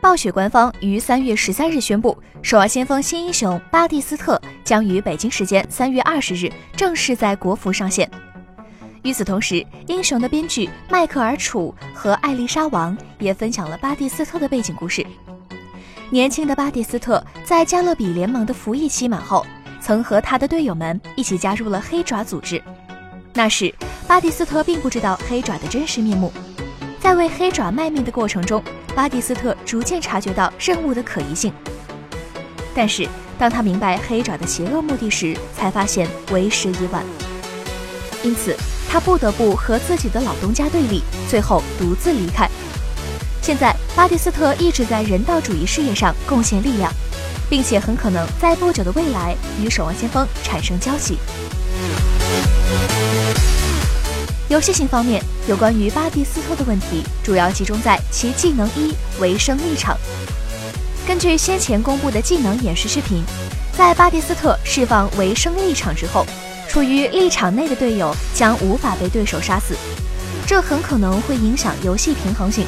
暴雪官方于三月十三日宣布，《守望先锋：新英雄巴蒂斯特》将于北京时间三月二十日正式在国服上线。与此同时，英雄的编剧迈克尔·楚和艾丽莎·王也分享了巴蒂斯特的背景故事。年轻的巴蒂斯特在加勒比联盟的服役期满后，曾和他的队友们一起加入了黑爪组织。那时，巴蒂斯特并不知道黑爪的真实面目，在为黑爪卖命的过程中。巴蒂斯特逐渐察觉到任务的可疑性，但是当他明白黑爪的邪恶目的时，才发现为时已晚。因此，他不得不和自己的老东家对立，最后独自离开。现在，巴蒂斯特一直在人道主义事业上贡献力量，并且很可能在不久的未来与守望先锋产生交集。游戏性方面，有关于巴蒂斯特的问题，主要集中在其技能一维生立场。根据先前公布的技能演示视频，在巴蒂斯特释放维生立场之后，处于立场内的队友将无法被对手杀死，这很可能会影响游戏平衡性。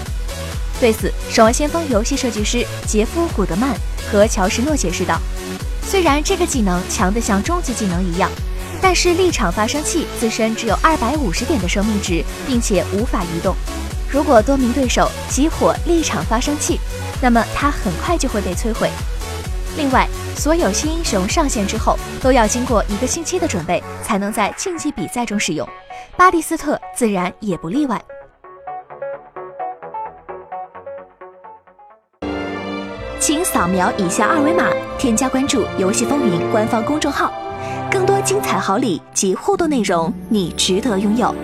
对此，守望先锋游戏设计师杰夫·古德曼和乔什诺解释道：“虽然这个技能强得像终极技能一样。”但是立场发生器自身只有二百五十点的生命值，并且无法移动。如果多名对手集火立场发生器，那么它很快就会被摧毁。另外，所有新英雄上线之后都要经过一个星期的准备，才能在竞技比赛中使用。巴蒂斯特自然也不例外。请扫描以下二维码，添加关注“游戏风云”官方公众号。更多精彩好礼及互动内容，你值得拥有。